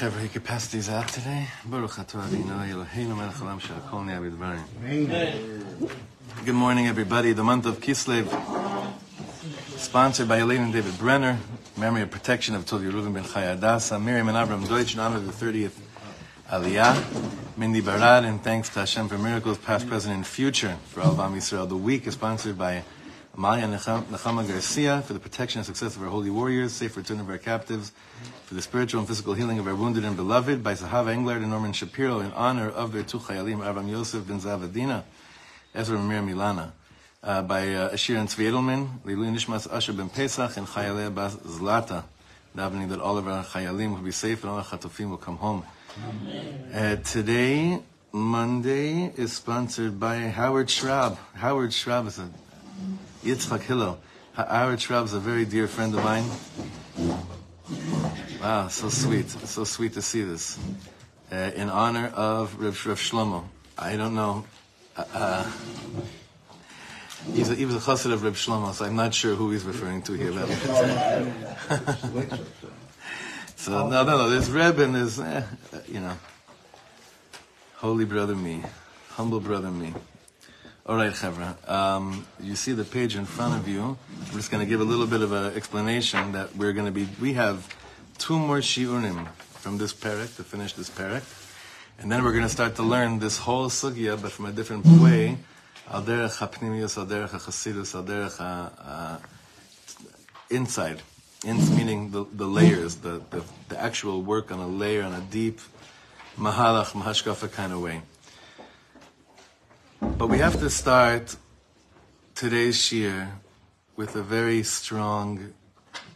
חבר'ה, he could pass these out today. ברוך אתה אבינו, אלוהינו מלך העולם שהכל נהיה בדברים. Good morning, everybody. The month of Kislev, sponsored by Elaine and David Brenner, memory of protection of Tuli Reuven ben Chaya Adasa, Miriam and Avram Deutsch, in honor of the 30th Aliyah, Mindy Barad, and thanks to Hashem for miracles, past, present, and future for all of Am Yisrael. The week is sponsored by Amalia Nechama Garcia for the protection and success of our holy warriors, safe return of our captives, for the spiritual and physical healing of our wounded and beloved, by Zahava Englard and Norman Shapiro in honor of their two Chayalim, Aram Yosef ben Zavadina, Ezra Mir Milana, uh, by uh, Ashir and Tzvi Edelman, Lilu Nishmas Asher ben Pesach, and Chayaleh Bas Zlata, davening that all of our Chayalim will be safe and all our Chatofim will come home. Uh, today, Monday, is sponsored by Howard Schraub. Howard Schraub is a Yitzchak Hillel. Howard Schraub is a very dear friend of mine. Wow, so sweet. So sweet to see this. Uh, in honor of Rav, Rav Shlomo. I don't know. Uh, uh, he's a, he was a chassid of Rav Shlomo, so I'm not sure who he's referring to here. so, no, no, no. There's Reb and there's, eh, you know, holy brother me, humble brother me. All right, Chevra. Um, you see the page in front of you. I'm just going to give a little bit of an explanation that we're going to be. We have two more shiurim from this parak to finish this parak, and then we're going to start to learn this whole sugya, but from a different way. Al derech hapnimius, al derech hachasidus, al derech uh, inside. In, meaning the, the layers, the, the, the actual work on a layer, on a deep mahalach, mahashkafa kind of way. But we have to start today's shir with a very strong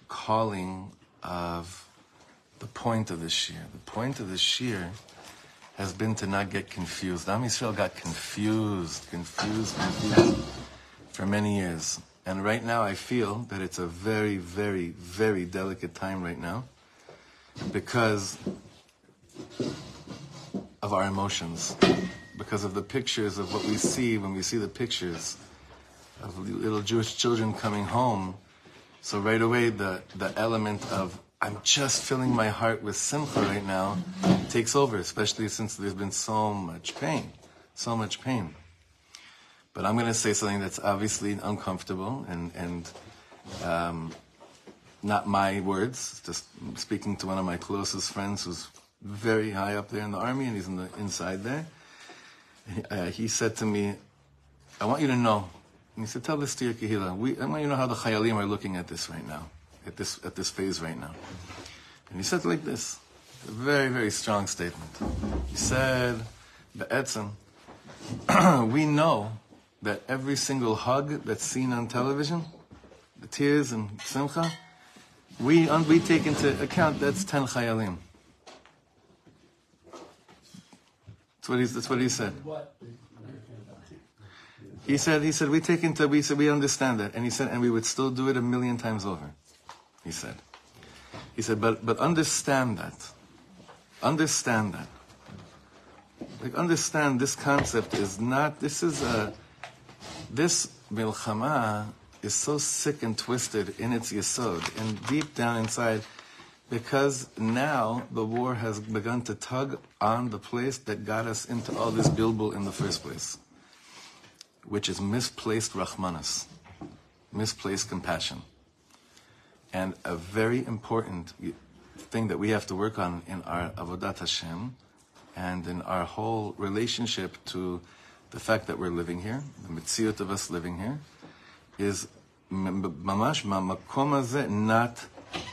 calling of the point of the shir. The point of the shir has been to not get confused. Am Yisrael got confused, confused, confused for many years. And right now I feel that it's a very, very, very delicate time right now because of our emotions because of the pictures of what we see when we see the pictures of little Jewish children coming home. So right away, the, the element of I'm just filling my heart with simcha right now takes over, especially since there's been so much pain, so much pain. But I'm going to say something that's obviously uncomfortable and, and um, not my words, just speaking to one of my closest friends who's very high up there in the army and he's in the inside there uh, he said to me, I want you to know. And he said, tell this to your Kehila. We, I want you to know how the Chayalim are looking at this right now, at this, at this phase right now. And he said like this, a very, very strong statement. He said, Be'etzim, we know that every single hug that's seen on television, the tears and simcha, we, we take into account that's 10 Chayalim. That's what, he's, that's what he said. He said, he said, we take into, we said, we understand that. And he said, and we would still do it a million times over. He said. He said, but, but understand that. Understand that. Like, understand this concept is not, this is a, this milchama is so sick and twisted in its yesod, and deep down inside, because now the war has begun to tug on the place that got us into all this bilbul in the first place, which is misplaced rahmanas, misplaced compassion. And a very important thing that we have to work on in our avodat Hashem and in our whole relationship to the fact that we're living here, the mitziyut of us living here, is mamash mamakom not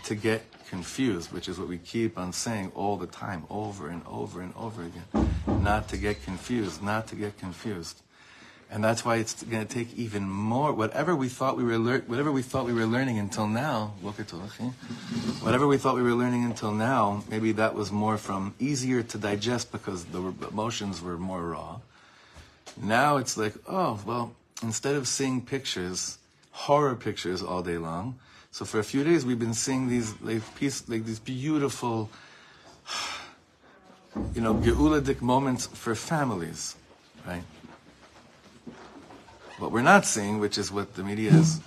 to get confused, which is what we keep on saying all the time, over and over and over again. Not to get confused, not to get confused. And that's why it's going to take even more. Whatever we thought we were lear- whatever we thought we were learning until now, eh? whatever we thought we were learning until now, maybe that was more from easier to digest because the emotions were more raw. Now it's like, oh well, instead of seeing pictures, horror pictures all day long, so for a few days we've been seeing these like like these beautiful you know, geuladik moments for families, right? What we're not seeing, which is what the media is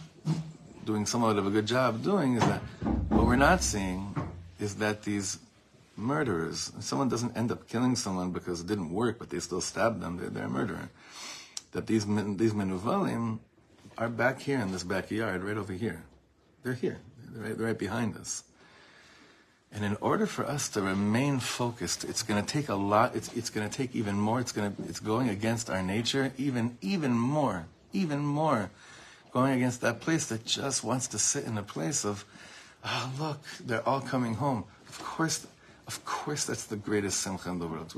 doing somewhat of a good job doing, is that what we're not seeing is that these murderers. Someone doesn't end up killing someone because it didn't work, but they still stabbed them. They're, they're a murderer. That these men, these menuvalim are back here in this backyard, right over here. They're here. They're right, they're right behind us. And in order for us to remain focused, it's going to take a lot. It's, it's going to take even more. It's going to it's going against our nature, even even more, even more, going against that place that just wants to sit in a place of, oh look, they're all coming home. Of course, of course, that's the greatest simcha in the world.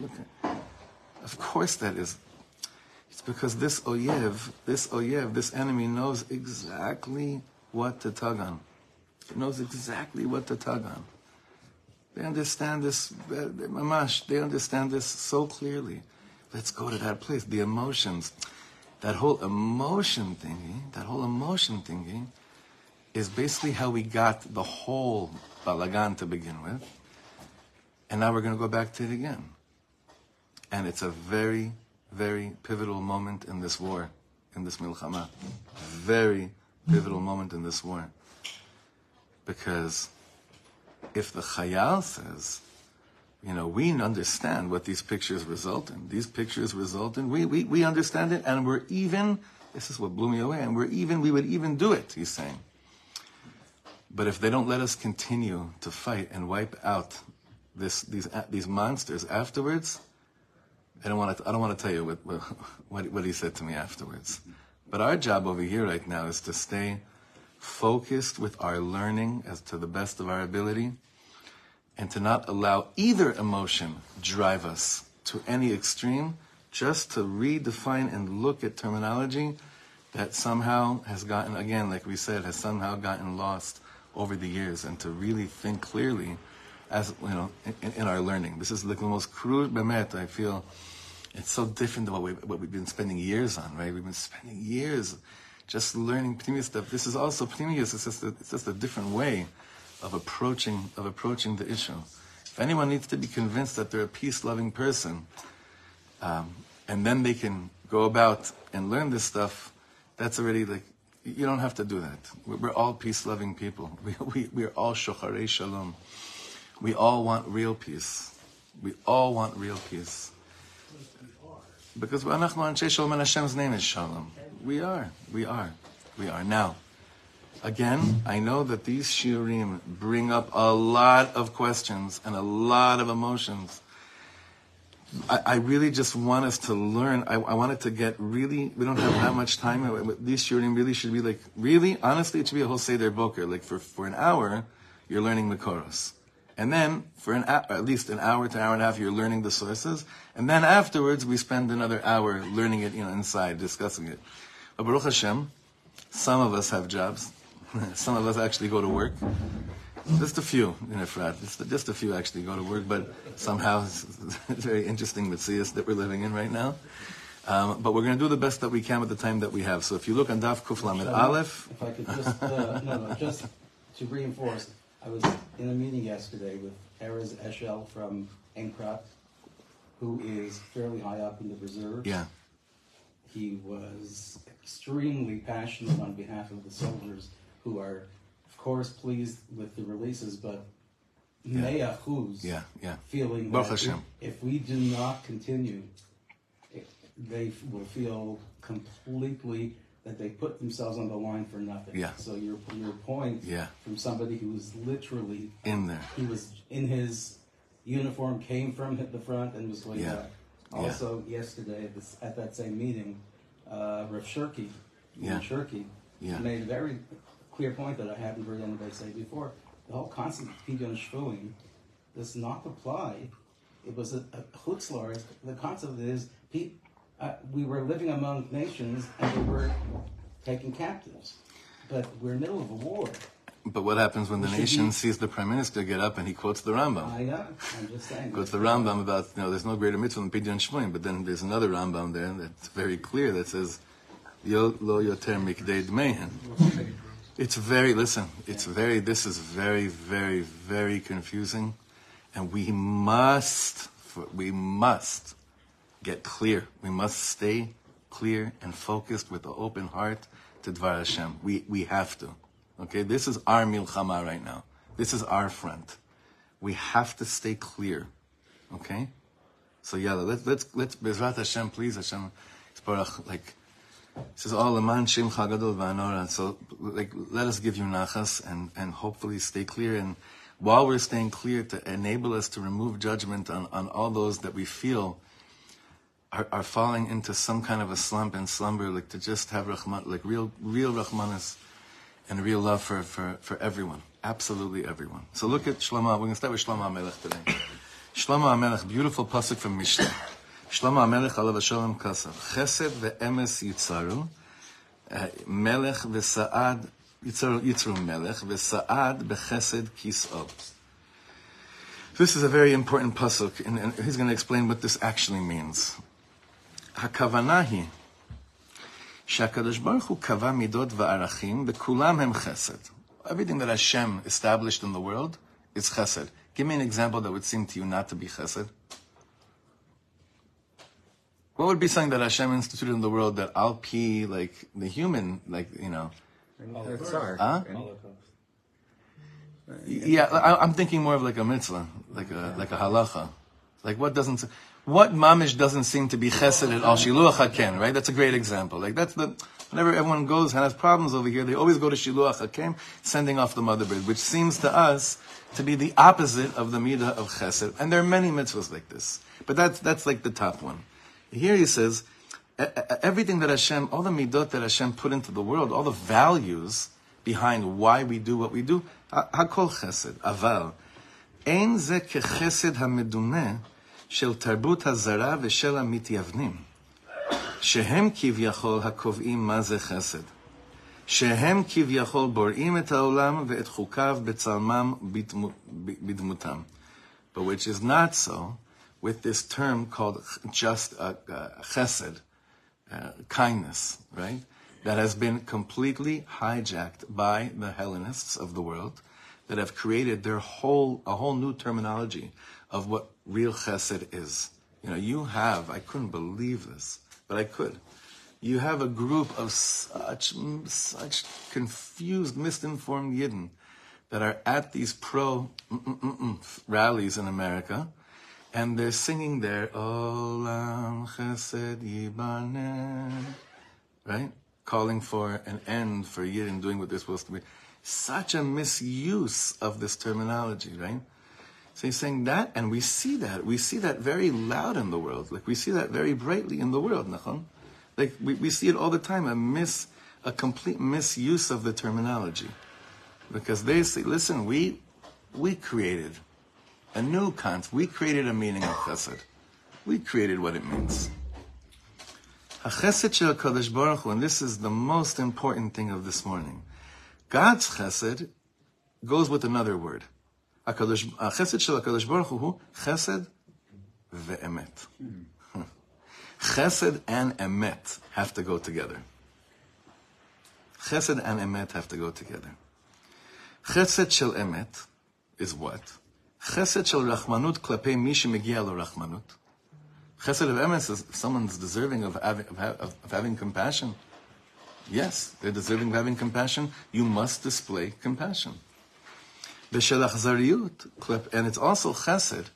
Of course, that is. It's because this oyev, this oyev, this enemy knows exactly what to tug on. It knows exactly what to tug on. They understand this, uh, mamash, they understand this so clearly. Let's go to that place. The emotions, that whole emotion thingy, that whole emotion thingy is basically how we got the whole balagan to begin with. And now we're going to go back to it again. And it's a very, very pivotal moment in this war, in this milchama. Very pivotal moment in this war. Because if the Chayal says, you know, we understand what these pictures result in. These pictures result in, we, we, we understand it, and we're even, this is what blew me away, and we're even, we would even do it, he's saying. But if they don't let us continue to fight and wipe out this, these, these monsters afterwards, I don't want to, I don't want to tell you what, what, what he said to me afterwards. But our job over here right now is to stay focused with our learning as to the best of our ability, and to not allow either emotion drive us to any extreme, just to redefine and look at terminology that somehow has gotten, again, like we said, has somehow gotten lost over the years, and to really think clearly as, you know, in, in our learning. This is like the most crude I feel. It's so different than what, we, what we've been spending years on, right? We've been spending years just learning Pnimius stuff. This is also Pnimius. It's just a, it's just a different way of approaching of approaching the issue. If anyone needs to be convinced that they're a peace-loving person, um, and then they can go about and learn this stuff, that's already like you don't have to do that. We're all peace-loving people. We, we, we're all shocharei shalom. We all want real peace. We all want real peace. Because Hashem's name is shalom. We are. We are. We are. Now, again, I know that these shiurim bring up a lot of questions and a lot of emotions. I, I really just want us to learn. I, I wanted to get really, we don't have that much time. These shiurim really should be like, really, honestly, it should be a whole Seder Boker. Like for, for an hour, you're learning the chorus. And then for an at least an hour to hour and a half, you're learning the sources. And then afterwards, we spend another hour learning it, you know, inside, discussing it. But Baruch Hashem, some of us have jobs. some of us actually go to work. Just a few in Efrat. Just, just a few actually go to work, but somehow it's, it's very interesting Matthias that we're living in right now. Um, but we're going to do the best that we can with the time that we have. So if you look on Daf Kuf Lamed Aleph. If I could just, uh, no, no, just to reinforce, I was in a meeting yesterday with Erez Eshel from Enkrat, who is fairly high up in the reserve. Yeah. He was extremely passionate on behalf of the soldiers who are, of course, pleased with the releases, but Yeah. who's Yeah, yeah. feeling Baruch that if, if we do not continue, it, they will feel completely that they put themselves on the line for nothing. Yeah. So your your point Yeah. from somebody who was literally In there. he was in his uniform, came from the front, and was going Yeah. back. Also, yesterday at, this, at that same meeting, uh, Rav Shirky, Yeah. Shirky, Yeah. made a very clear point that I hadn't heard anybody say before. The whole concept of pidyon shvuim does not apply. It was a, a chutzlar. The concept is uh, we were living among nations and we were taken captives, but we're in the middle of a war. But what happens when the should nation be- sees the prime minister get up and he quotes the Rambam? I know. I'm just saying. Quotes the Rambam about, you know, there's no greater mitzvah than Pidyon Shvuim, but then there's another Rambam there that's very clear that says, Yo lo yoter mikdei dmehen. It's very, listen, it's very, this is very, very, very confusing. And we must, we must get clear. We must stay clear and focused with an open heart to Dvar Hashem. We, we have to. Okay, this is our milchama right now. This is our front. We have to stay clear. Okay? So yeah, let's let's let's Bezrat Hashem, please Hashem, like says all Leman Shem Chagadol V'Anora. So like let us give you nachas and and hopefully stay clear and while we're staying clear to enable us to remove judgment on, on all those that we feel are, are falling into some kind of a slump and slumber, like to just have rahman, like real real rahmanas and real love for, for, for everyone, absolutely everyone. So look at Shlomo. We're going to start with Shlomo Melech today. Shlomo Melech, beautiful pasuk from Mishnah. Shlomo Melech alav shalom kasav. Chesed ve'emes yitzaru. uh, Melech ve'sa'ad yitzaru melech ve'sa'ad bechesed kis'o. This is a very important pasuk, and, and he's going to explain what this actually means. הכוונה היא שהקדוש ברוך הוא קבע מידות וערכים וכולם הם חסד. Everything that Hashem established in the world is chesed. Give me an example that would seem to you not to be chesed. What would be something that Hashem instituted in the world that Al Pi, like the human, like, you know, Sorry. Huh? Yeah, I, I'm thinking more of like a mitzvah, like a like a halacha. Like what doesn't, what mamish doesn't seem to be chesed at all? Shiluach haken, right? That's a great example. Like that's the whenever everyone goes and has problems over here, they always go to shiluach haken, sending off the mother bird, which seems to us to be the opposite of the midah of chesed. And there are many mitzvahs like this, but that's that's like the top one. Here he says everything that Hashem, all the midot that Hashem put into the world, all the values behind why we do what we do, hakol chesed, aval. Ein ze Chesed hameduneh של תרבות הזרה ושל המתייוונים, שהם כביכול הקובעים מה זה חסד, שהם כביכול בוראים את העולם ואת חוקיו בצלמם בדמו- בדמותם. But which is not so with this term called just uh, uh, chesed, uh, kindness, right? That has been completely hijacked by the Hellenists of the world that have created their whole, a whole new terminology of what real chesed is. You know, you have, I couldn't believe this, but I could. You have a group of such, such confused, misinformed Yidden that are at these pro rallies in America, and they're singing their Olam Chesed Yibaneh, right? Calling for an end for Yidden doing what they're supposed to be. Such a misuse of this terminology, right? So he's saying that, and we see that. We see that very loud in the world. Like we see that very brightly in the world, Nachon. Like we, we see it all the time, a mis, a complete misuse of the terminology. Because they say, listen, we, we created a new concept. We created a meaning of chesed. We created what it means. Baruch Hu, and this is the most important thing of this morning. God's chesed goes with another word. HaChesed shel HaKadosh Baruch Hu, hu chesed ve'emet. Chesed and emet have to go together. Chesed and emet have to go together. Chesed shel emet is what? Chesed shel rachmanut klepei mi shemegia lo rachmanut. Chesed of emes is someone's deserving of having, of having compassion. Yes, they're deserving of having compassion. You must display compassion. V'shel achzariut, klep- and it's also chesed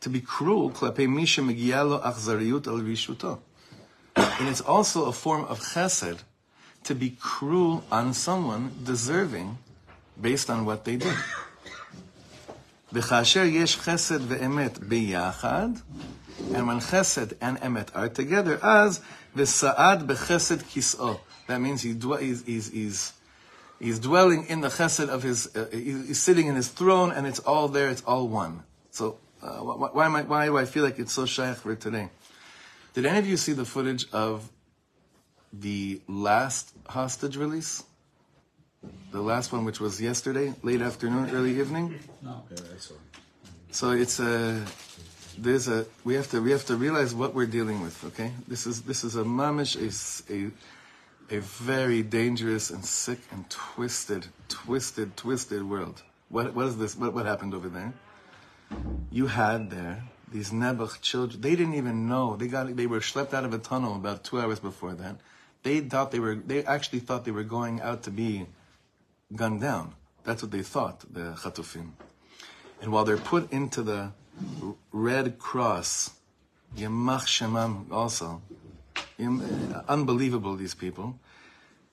to be cruel klepei mi shemegia lo achzariut al rishuto. And it's also a form of chesed to be cruel on someone deserving based on what they did. וכאשר יש חסד ואמת ביחד, and when chesed and emet are together, אז וסעד בחסד כיסאו. That means he dwe- he's, he's, he's, he's dwelling in the chesed of his, uh, he's he's sitting in his throne, and it's all there, it's all one. So, uh, why, why, am I, why do I feel like it's so shaykh for today? Did any of you see the footage of the last hostage release? The last one, which was yesterday, late afternoon, early evening? No. Yeah, I saw. So it's a there's a we have to we have to realize what we're dealing with. Okay, this is this is a mamish a s- a a very dangerous and sick and twisted, twisted, twisted world. What what is this? What what happened over there? You had there these Nebuch children. They didn't even know they got they were schlepped out of a tunnel about two hours before that. They thought they were they actually thought they were going out to be gunned down. That's what they thought the Chatufim. And while they're put into the Red Cross, Yemach Shemam also, unbelievable these people,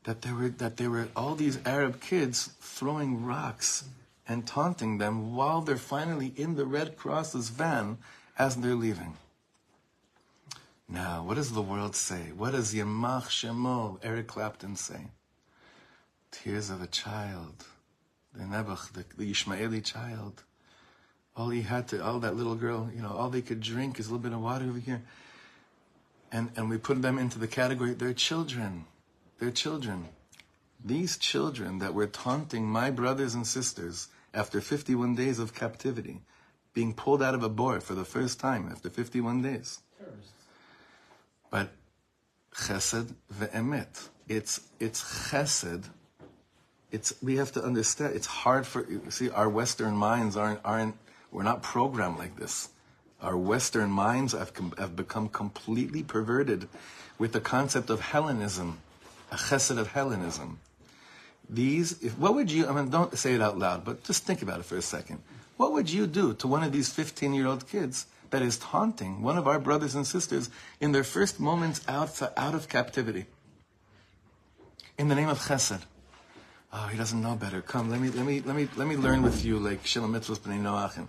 that there were that there were all these Arab kids throwing rocks and taunting them while they're finally in the Red Cross's van as they're leaving. Now, what does the world say? What does Yemach Shemo, Eric Clapton say? Tears of a child, the Nebuch, the, the Ishmaeli child. All he had to, all that little girl, you know, all they could drink is a little bit of water over here. And, and we put them into the category, they're children. They're children. These children that were taunting my brothers and sisters after 51 days of captivity, being pulled out of a bor for the first time after 51 days. Terrorists. But chesed ve'emet. It's, it's chesed. It's, we have to understand, it's hard for, see, our Western minds aren't, aren't, we're not programmed like this. Our Western minds have, com- have become completely perverted with the concept of Hellenism, a chesed of Hellenism. These, if, what would you, I mean, don't say it out loud, but just think about it for a second. What would you do to one of these 15 year old kids that is taunting one of our brothers and sisters in their first moments out, out of captivity? In the name of chesed. Oh, he doesn't know better. Come, let me, let me, let me, let me learn with you like Mitzvahs B'nai Noachim.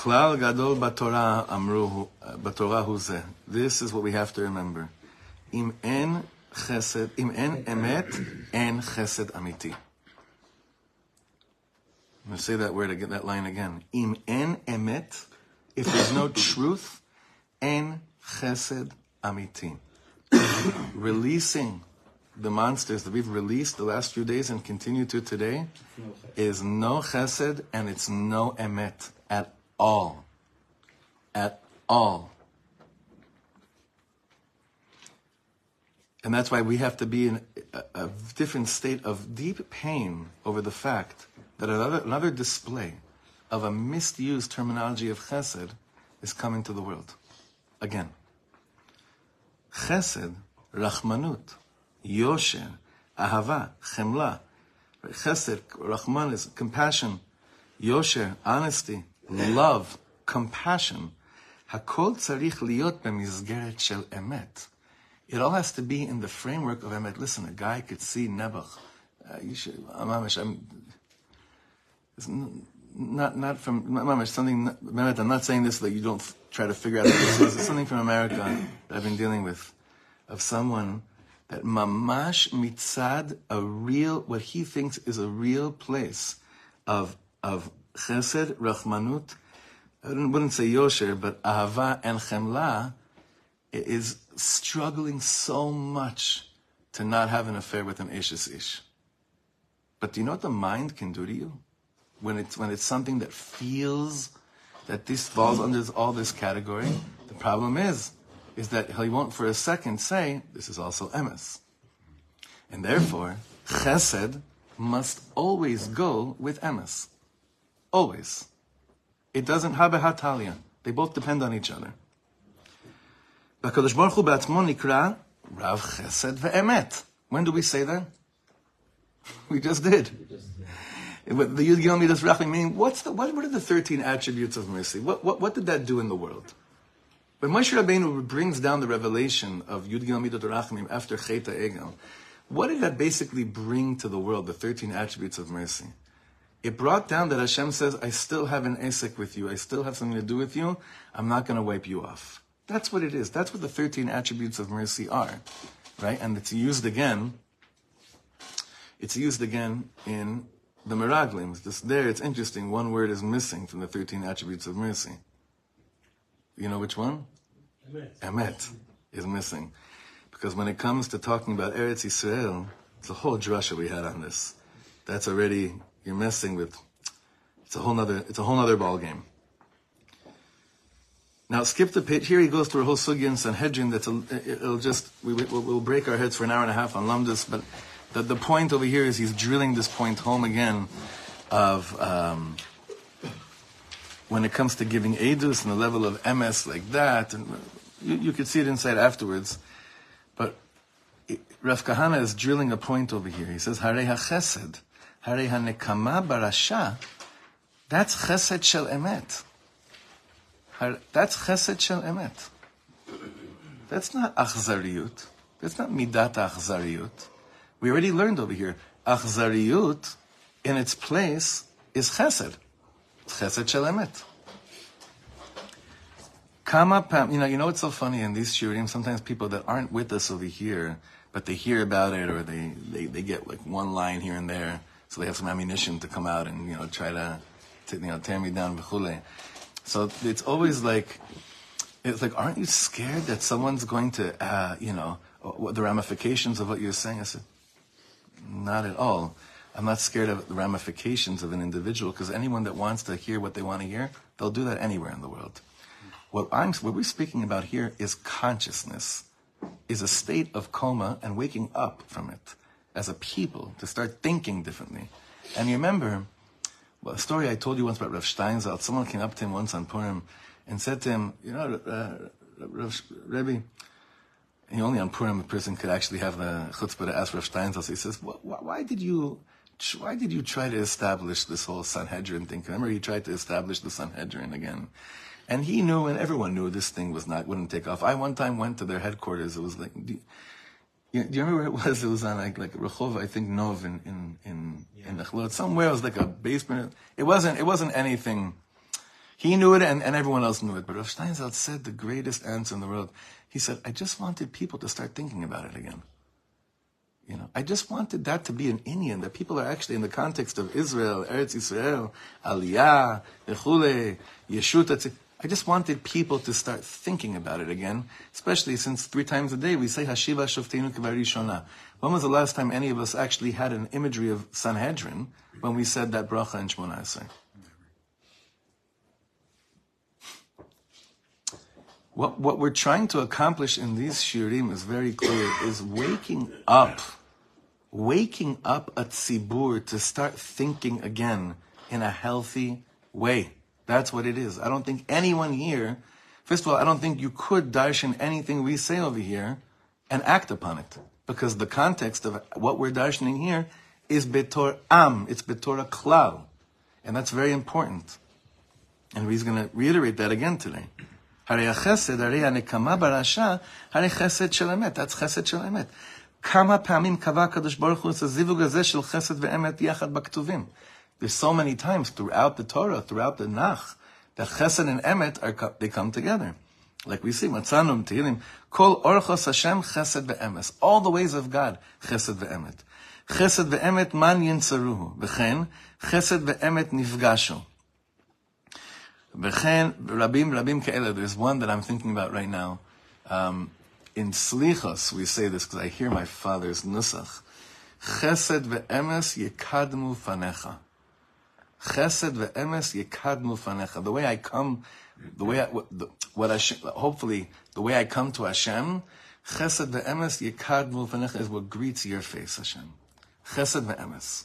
Klal Gadol Batorah Amru, uh, Batorah hu zeh. This is what we have to remember. Im en chesed, im en emet, en chesed amiti. I'm going to say that word again, that line again. Im en emet, if there's no truth, en chesed amiti. Releasing the monsters that we've released the last few days and continue to today is no chesed and it's no emet at all. At all. And that's why we have to be in a, a different state of deep pain over the fact that another, another display of a misused terminology of chesed is coming to the world. Again. Chesed, rachmanut, yosher, ahava, chemla. Chesed, rachman is compassion, yosher, honesty, love, compassion. Hakol tzarich liot b'mizgeret shel emet. It all has to be in the framework of emet. Listen, a guy could see Nebuch. Uh, you should, mamash, I'm, not not from mamash, something. Mehmet, I'm not saying this so that you don't f- try to figure out what this is. It's something from America that I've been dealing with, of someone that mamash mitzad a real what he thinks is a real place of of chesed, rachmanut. I wouldn't say yosher, but ahava and chemla is struggling so much to not have an affair with an Eshes Ish. But do you know what the mind can do to you? When it's, when it's something that feels that this falls under all this category, the problem is, is that he won't for a second say, this is also emes. And therefore, chesed must always go with emes. Always. It doesn't have a hatalia. They both depend on each other. והקדוש ברוך הוא בעצמו נקרא רב When do we say that? We just did. The Yud Gimmel Midos Rachmi, meaning, what's the, what, what are the 13 attributes of mercy? What, what, what did that do in the world? When Moshe Rabbeinu brings down the revelation of Yud Gimmel Midos after Cheta Egel, what did that basically bring to the world, the 13 attributes of mercy? It brought down that Hashem says, I still have an Esek with you. I still have something to do with you. I'm not going to wipe you off. That's what it is. That's what the 13 attributes of mercy are. Right? And it's used again. It's used again in the Meraglim. This, there, it's interesting. One word is missing from the 13 attributes of mercy. You know which one? Emet is missing. Because when it comes to talking about Eretz Yisrael, it's a whole drasha we had on this. That's already, you're messing with, it's a whole nother, it's a whole nother ball game. Now skip the page. Here he goes through a whole sugya in Sanhedrin. That's it'll just we, will we'll break our heads for an hour and a half on Lumdus. But the, the point over here is he's drilling this point home again, of um, when it comes to giving edus and the level of MS like that, and you, you could see it inside afterwards. But Rav Kahana is drilling a point over here. He says, "Harei hachesed Hare hanekama barasha, that's chesed shel emet. That's chesed shel emet. That's not achzariyut. That's not midat achzariyut. We already learned over here, Achzariyut in its place is chesed. Chesed shel emet. Kama pam, you know, you know what's so funny in these shiurim? Sometimes people that aren't with us over here, but they hear about it or they, they, they get like one line here and there so they have some ammunition to come out and, you know, try to, to you know, tear me down, v'chule. So it's always like, it's like, aren't you scared that someone's going to, uh, you know, what the ramifications of what you're saying? I said, not at all. I'm not scared of the ramifications of an individual because anyone that wants to hear what they want to hear, they'll do that anywhere in the world. What I'm, what we're speaking about here is consciousness, is a state of coma and waking up from it as a people to start thinking differently. And you remember, well, a story I told you once about Rav Steinsaltz. Someone came up to him once on Purim and said to him, you know, Rav, Rebbe, and only on Purim a person could actually have the chutzpah to ask Rav Steinsaltz. He says, why, did you, why did you try to establish this whole Sanhedrin thing? Remember, he tried to establish the Sanhedrin again. And he knew, and everyone knew, this thing was not wouldn't take off. I one time went to their headquarters. It was like, you, do you remember where it was? It was on like like Rehov, I think Nov in in in, yeah. in Nachlaot. Somewhere it was like a basement. It wasn't it wasn't anything. He knew it, and, and everyone else knew it. But Rav Steinsaltz said the greatest answer in the world. He said, "I just wanted people to start thinking about it again." You know, I just wanted that to be an Indian, that people are actually in the context of Israel, Eretz Israel, Aliyah, Echule, Yeshut. I just wanted people to start thinking about it again, especially since three times a day we say Hashiva Shofteinu Shona. When was the last time any of us actually had an imagery of Sanhedrin when we said that bracha in Shmona Esrei? What, what we're trying to accomplish in these shiurim is very clear, is waking up, waking up a tzibur to start thinking again in a healthy way. That's what it is. I don't think anyone here, first of all, I don't think you could darshan anything we say over here and act upon it. Because the context of what we're darshaning here is betor am, it's betor klal. And that's very important. And he's going to reiterate that again today. הרי החסד, הרי הנקמה ברשע, הרי חסד של אמת, that's חסד של אמת. כמה פעמים קבע הקדוש ברוך הוא את הזיווג הזה של חסד ואמת יחד בכתובים. There's so many times throughout the Torah, throughout the Nach, that Chesed and Emet are they come together. Like we see, Matzanum Tehillim, Kol Orchos Hashem Chesed ve'emes. All the ways of God, Chesed ve'emet. Chesed ve'emet man yinsaruhu. V'chen, Chesed ve'emet nifgashu. V'chen, rabim, rabim ke'ele. There's one that I'm thinking about right now. Um, in Slichos, we say this because I hear my father's nusach. Chesed ve'emes yekadmu fanecha. Chesed ve'emes yekadmu fanecha. The way I come, the way I, what I hopefully the way I come to Hashem, Chesed ve'emes yekadmu fanecha is what greets your face, Hashem. Chesed ve'emes.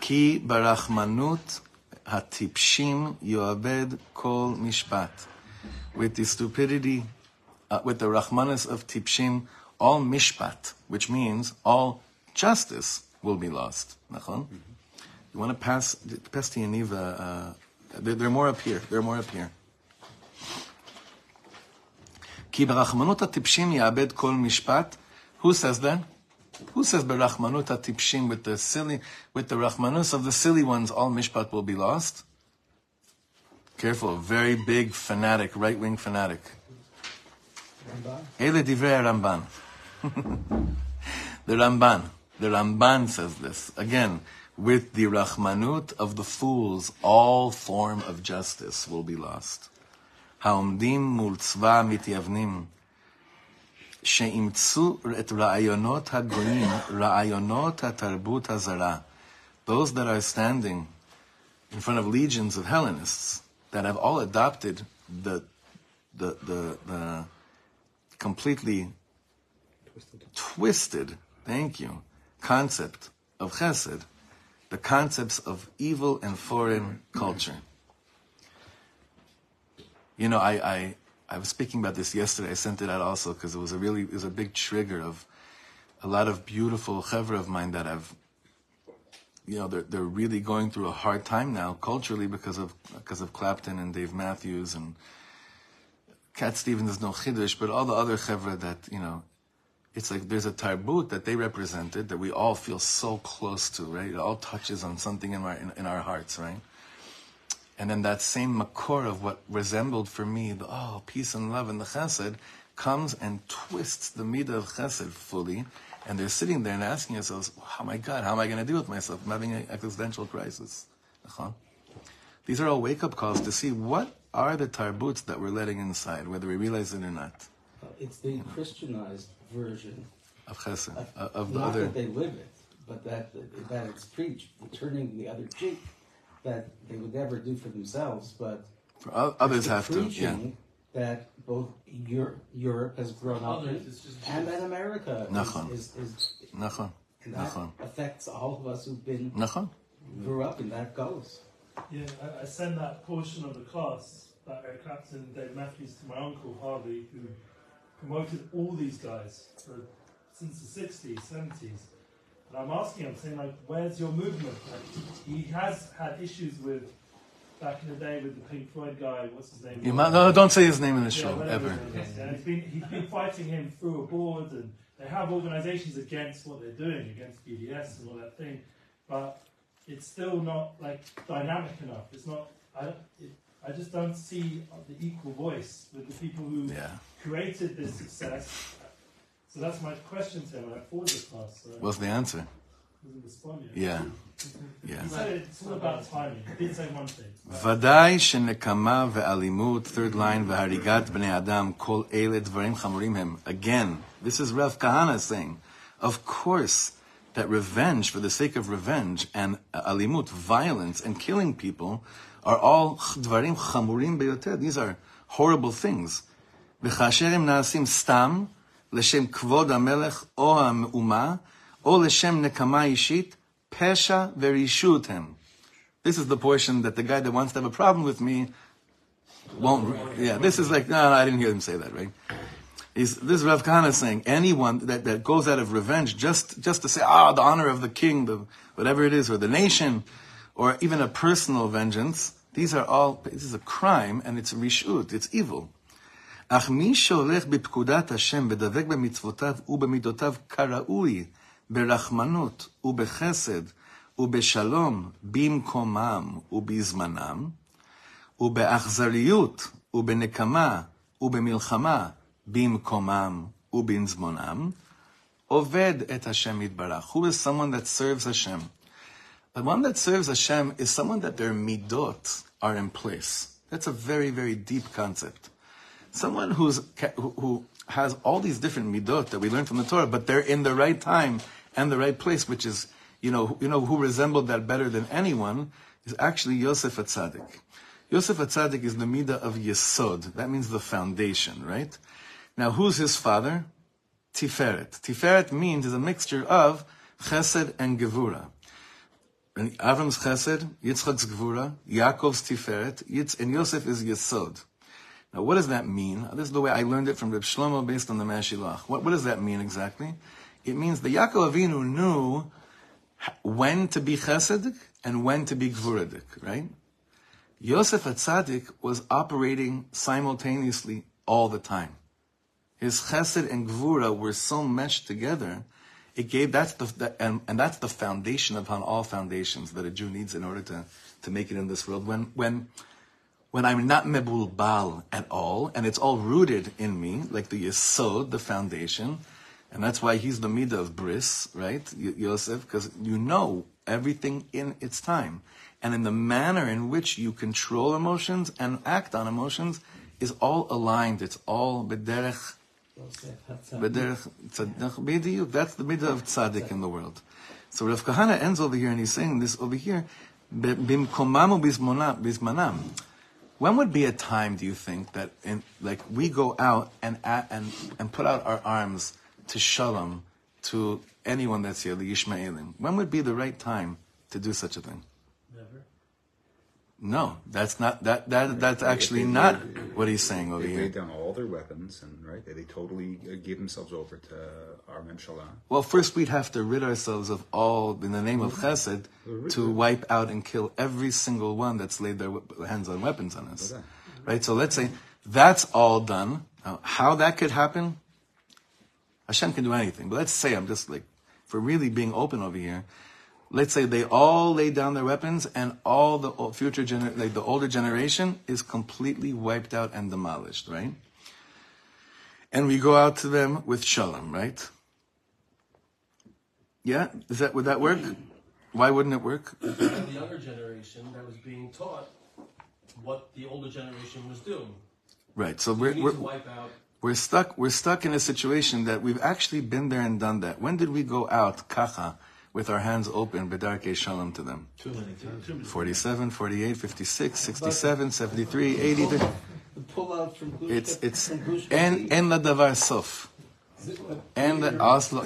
Ki barachmanut hatipshim yoabed kol mishpat. With the stupidity, uh, with the rachmanis of tipshim, all mishpat, which means all justice will be lost. Mm-hmm. You want to pass pass the Yaniva? Uh, uh they're, they're, more up here. They're more up here. Ki berachmanut atipshim ya'abed kol mishpat. Who says that? Who says berachmanut atipshim with the silly, with the rachmanus of the silly ones, all mishpat will be lost? Careful, very big fanatic, right wing fanatic. Ele divrei Ramban. the Ramban. The Ramban says this. Again, with the rachmanut of the fools, all form of justice will be lost. העומדים מול צבא המתייוונים, שאימצו את רעיונות הגויים, רעיונות התרבות הזרה. Those that are standing in front of legions of Hellenists that have all adopted the, the, the, the completely twisted. twisted, thank you, concept of chesed, the concepts of evil and foreign culture. You know, I, I, I was speaking about this yesterday. I sent it out also because it was a really, it was a big trigger of a lot of beautiful chevra of mine that have you know, they're, they're really going through a hard time now culturally because of, because of Clapton and Dave Matthews and Cat Stevens no chiddush, but all the other chevra that, you know, it's like there's a tarbut that they represented that we all feel so close to, right? It all touches on something in our, in, in our hearts, right? And then that same makor of what resembled for me the oh peace and love and the chesed comes and twists the midah of chesed fully, and they're sitting there and asking themselves, "Oh my God, how am I going to deal with myself? I'm having an existential crisis." Uh-huh. These are all wake-up calls to see what are the tarbuts that we're letting inside, whether we realize it or not, It's the Christianized version of chesed, of, uh, of the not other. that they live it, but that that it's preached, turning the other cheek, that they would never do for themselves, but For others have to, yeah. that both Europe, Europe has grown up in, Others, it's just- and that America Nachon. is, is, is Nachon, and that nachon, affects all of us who've been nachon. grew up and that goes. Yeah, I, I send that portion of the class that Eric Clapton and Dave Matthews to my uncle Harvey, who promoted all these guys for since the 60s, 70s. And I'm asking him, saying like, where's your movement? Like, he has had issues with back in the day with the Pink Floyd guy. What's his name? You might, no, don't say his name in the Yeah, show ever. it is. Yeah, he's been he's been fighting him through a board, and they have organisations against what they're doing, against BDS and all that thing, but it's still not like dynamic enough. It's not. I it, I just don't see the equal voice with the people who Yeah. created this success. So that's my question to him. when I forward this class. So What's the answer? he doesn't respond yet. Yeah, yeah. He said it's all about timing. He did say one thing. ודאי שנקמה ואלימות, third line, והריגת בני אדם, כל אלה דברים חמורים הם. Again, this is Rav Kahana saying, of course, that revenge, for the sake of revenge, and alimut, violence, and killing people, are all דברים חמורים ביותר. These are horrible things. וכאשר הם נעשים סתם, לשם כבוד המלך או האומה, או לשם נקמה אישית, פשע ורשעות הם. This is the portion that the guy that wants to have a problem with me won't. Yeah, this is like, no, no, I didn't hear him say that, right? He's, this is Rav Kahana saying anyone that, that goes out of revenge just, just to say, ah, the honor of the king, the, whatever it is, or the nation, or even a personal vengeance, these are all, this is a crime and it's rishut, it's evil. אך מי שהולך בפקודת השם ודבק במצוותיו ובמידותיו כראוי, ברחמנות ובחסד ובשלום במקומם ובזמנם, ובאכזריות ובנקמה ובמלחמה במקומם ובזמנם, עובד את השם יתברך. Who is someone that serves Hashem? The one that serves Hashem is someone that their midot are in place. That's a very, very deep concept. Someone who's who, has all these different midot that we learn from the Torah, but they're in the right time and the right place, which is, you know, you know who resembled that better than anyone is actually Yosef Atzadik. Yosef Atzadik is the midah of Yesod. That means the foundation, right? Now, who's his father? Tiferet. Tiferet means is a mixture of Chesed and Gevura. And Avram's Chesed, Yitzchak's Gevura, Yaakov's Tiferet, Yitz, and Yosef is Yesod. Now, what does that mean? This is the way I learned it from Reb Shlomo based on the Mashilach. What, what does that mean exactly? It means the Yaakov Avinu knew when to be Chesed and when to be Gvuradik, right? Yosef Atzadik was operating simultaneously all the time. His Chesed and Gvura were so meshed together, it gave that's the, the and, and that's the foundation upon all foundations that a Jew needs in order to to make it in this world. When when when I'm not mebulbal at all, and it's all rooted in me, like the yesod, the foundation, and that's why he's the midah of bris, right, Yosef, because you know everything in its time, and in the manner in which you control emotions and act on emotions is all aligned. It's all bederech. That's the midah of tzaddik in the world. So Rav Kahana ends over here, and he's saying this over here, "Be- bimkomam. When would be a time, do you think, that in, like we go out and and and put out our arms to shalom to anyone that's here, the Yishmaelim? When would be the right time to do such a thing? No, that's not that that that's actually not what he's saying over they here. don't all their weapons, and right, they, they totally uh, gave themselves over to our Memshalah. Well, first we'd have to rid ourselves of all, in the name of chesed, to wipe out and kill every single one that's laid their hands on weapons on us. Right? So let's say that's all done. Now, how that could happen, Hashem can do anything. But let's say I'm just like, for really being open over here, let's say they all lay down their weapons and all the future gener- like the older generation is completely wiped out and demolished, right? And we go out to them with shalom, right? Yeah, is that would that work? Why wouldn't it work? the younger generation that was being taught what the older generation was doing. Right. So We we're we're, to wipe out. we're stuck. We're stuck in a situation that we've actually been there and done that. When did we go out kacha with our hands open bedarke shalom to them? Too 47, 48, 56, 67, 73, 80. The pullout from Gush It's it's and and la davar sof and the Oslo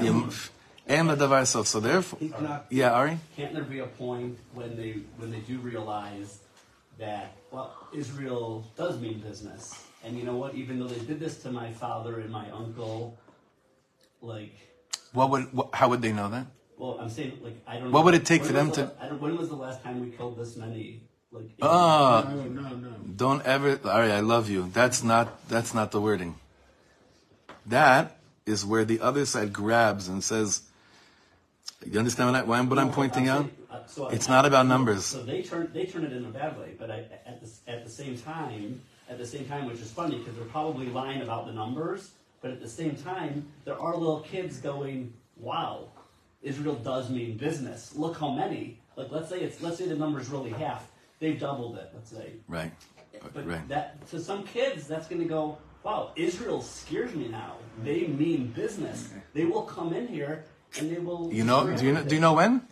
and the davar sof. So therefore, He's not. yeah, Ari. Can't there be a point when they when they do realize that well Israel does mean business, and you know what? Even though they did this to my father and my uncle, like What would what, how would they know that? Well, I'm saying like I don't. What know. would it take When for them to- the- I don't, when was the last time we killed this many? Like Ah, No, no, no. Don't ever, Ari, I love you. That's not, that's not the wording. That is where the other side grabs and says, you understand what, I, what I'm- what I'm pointing out? uh, so It's I- not about numbers. So they turn they turn it in a bad way, but I, at the at the same time, at the same time, which is funny because they're probably lying about the numbers, but at the same time, there are little kids going, "Wow, Israel does mean business. Look how many. Like let's say it's let's say the number's really half. They've doubled it. Let's say, Right, but right. that to some kids, that's going to go, "Wow, Israel scares me now. They mean business. They will come in here." And they will. You know, do you know, do you know when?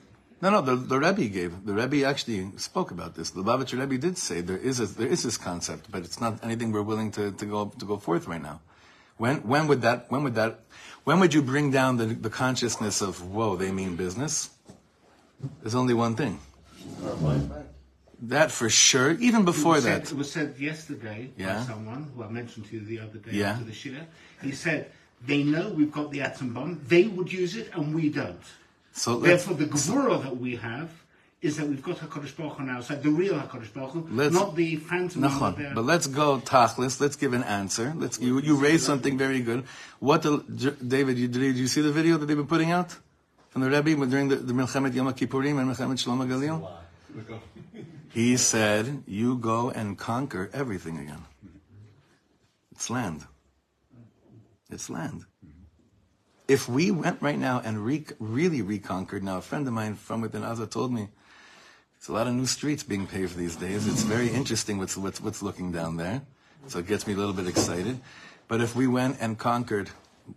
No, no, the, the Rebbe gave, the Rebbe actually spoke about this. The Lubavitcher Rebbe did say there is a, there is this concept, but it's not anything we're willing to, to go, to go forth right now. When, when would that, when would that, when would you bring down the, the consciousness of, whoa, they mean business? There's only one thing. That for sure, even It before was that. Said, it was said yesterday Yeah. by someone who I mentioned to you the other day Yeah. after the shiur. He said, they know we've got the atom bomb, they would use it and we don't. So Therefore, the Gevurah that we have is that we've got HaKadosh Baruch Hu on our side, the real HaKadosh Baruch Hu, Let's- not the phantom Nachon. But let's go tachlis. Let's give an answer. Let's you you raised something very good. What the David? You, did you see the video that they've been putting out from the Rebbe during the, the Milchemet Yom Kippurim and Milchemet Shalom Galil? He said, "You go and conquer everything again. It's land. It's land." If we went right now and re- really reconquered, now a friend of mine from within Gaza told me there's a lot of new streets being paved these days. It's very interesting what's, what's, what's looking down there. So it gets me a little bit excited. But if we went and conquered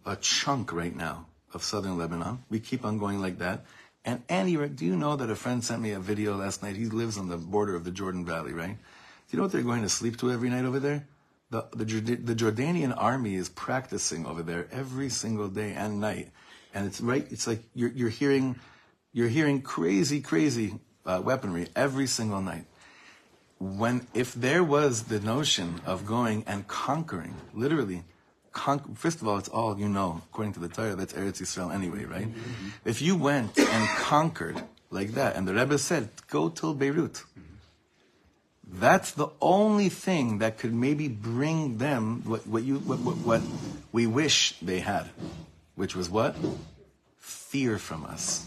a chunk right now of southern Lebanon, we keep on going like that. And Andy, do you know that a friend sent me a video last night? He lives on the border of the Jordan Valley, right? Do you know what they're going to sleep to every night over there? The, the, the Jordanian army is practicing over there every single day and night. And it's right, it's like you're, you're hearing, you're hearing crazy, crazy uh, weaponry every single night. When, if there was the notion of going and conquering, literally, con- first of all, it's all you know, according to the Torah, that's Eretz Yisrael anyway, right? If you went and conquered like that, and the Rebbe said, go till Beirut, that's the only thing that could maybe bring them what, what you what, what, what we wish they had, which was what fear from us.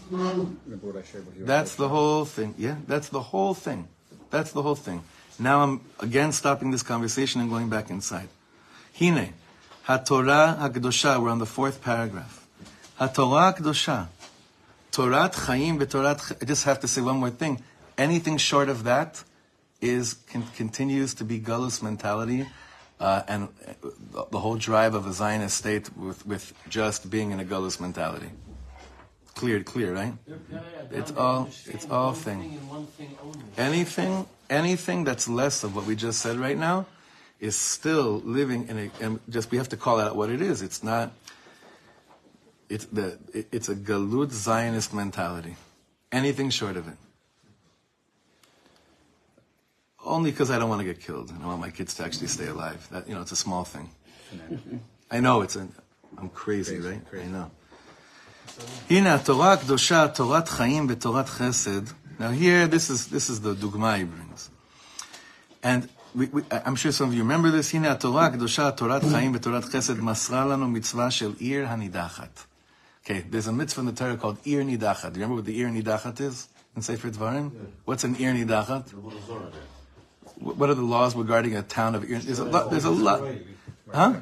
That's the whole thing. Yeah, that's the whole thing. That's the whole thing. Now I'm again stopping this conversation and going back inside. Hine, HaTorah HaKdosha, we're on the fourth paragraph. HaTorah HaKdosha, Torat Chaim v'Torat, I just have to say one more thing. Anything short of that is, con- continues to be Gullus mentality, uh, and uh, the- the whole drive of a Zionist state with, with just being in a Gullus mentality. Clear, clear, right? It's all- it's all thing. and one thing only. anything anything that's less of what we just said right now is still living in a and just we have to call out what it is it's not it's the it, it's a galut zionist mentality anything short of it only because i don't want to get killed and i want my kids to actually stay alive that you know it's a small thing I know it's a, I'm crazy, Crazy, right? crazy. I know. הנה התורה הקדושה, תורת חיים ותורת חסד. Now here, this is this is the dugma he brings, and we, we, I'm sure some of you remember this. הנה התורה הקדושה, תורת חיים ותורת חסד מסרה לנו מצווה של עיר הנידחת. Okay, there's a mitzvah in the Torah called Ir Nidachat. Do you remember what the Ir Nidachat is in Sefer Dvarim? What's an Ir Nidachat? Wh- What are the laws regarding a town of Ir? There's a lot. There's a lot. Huh?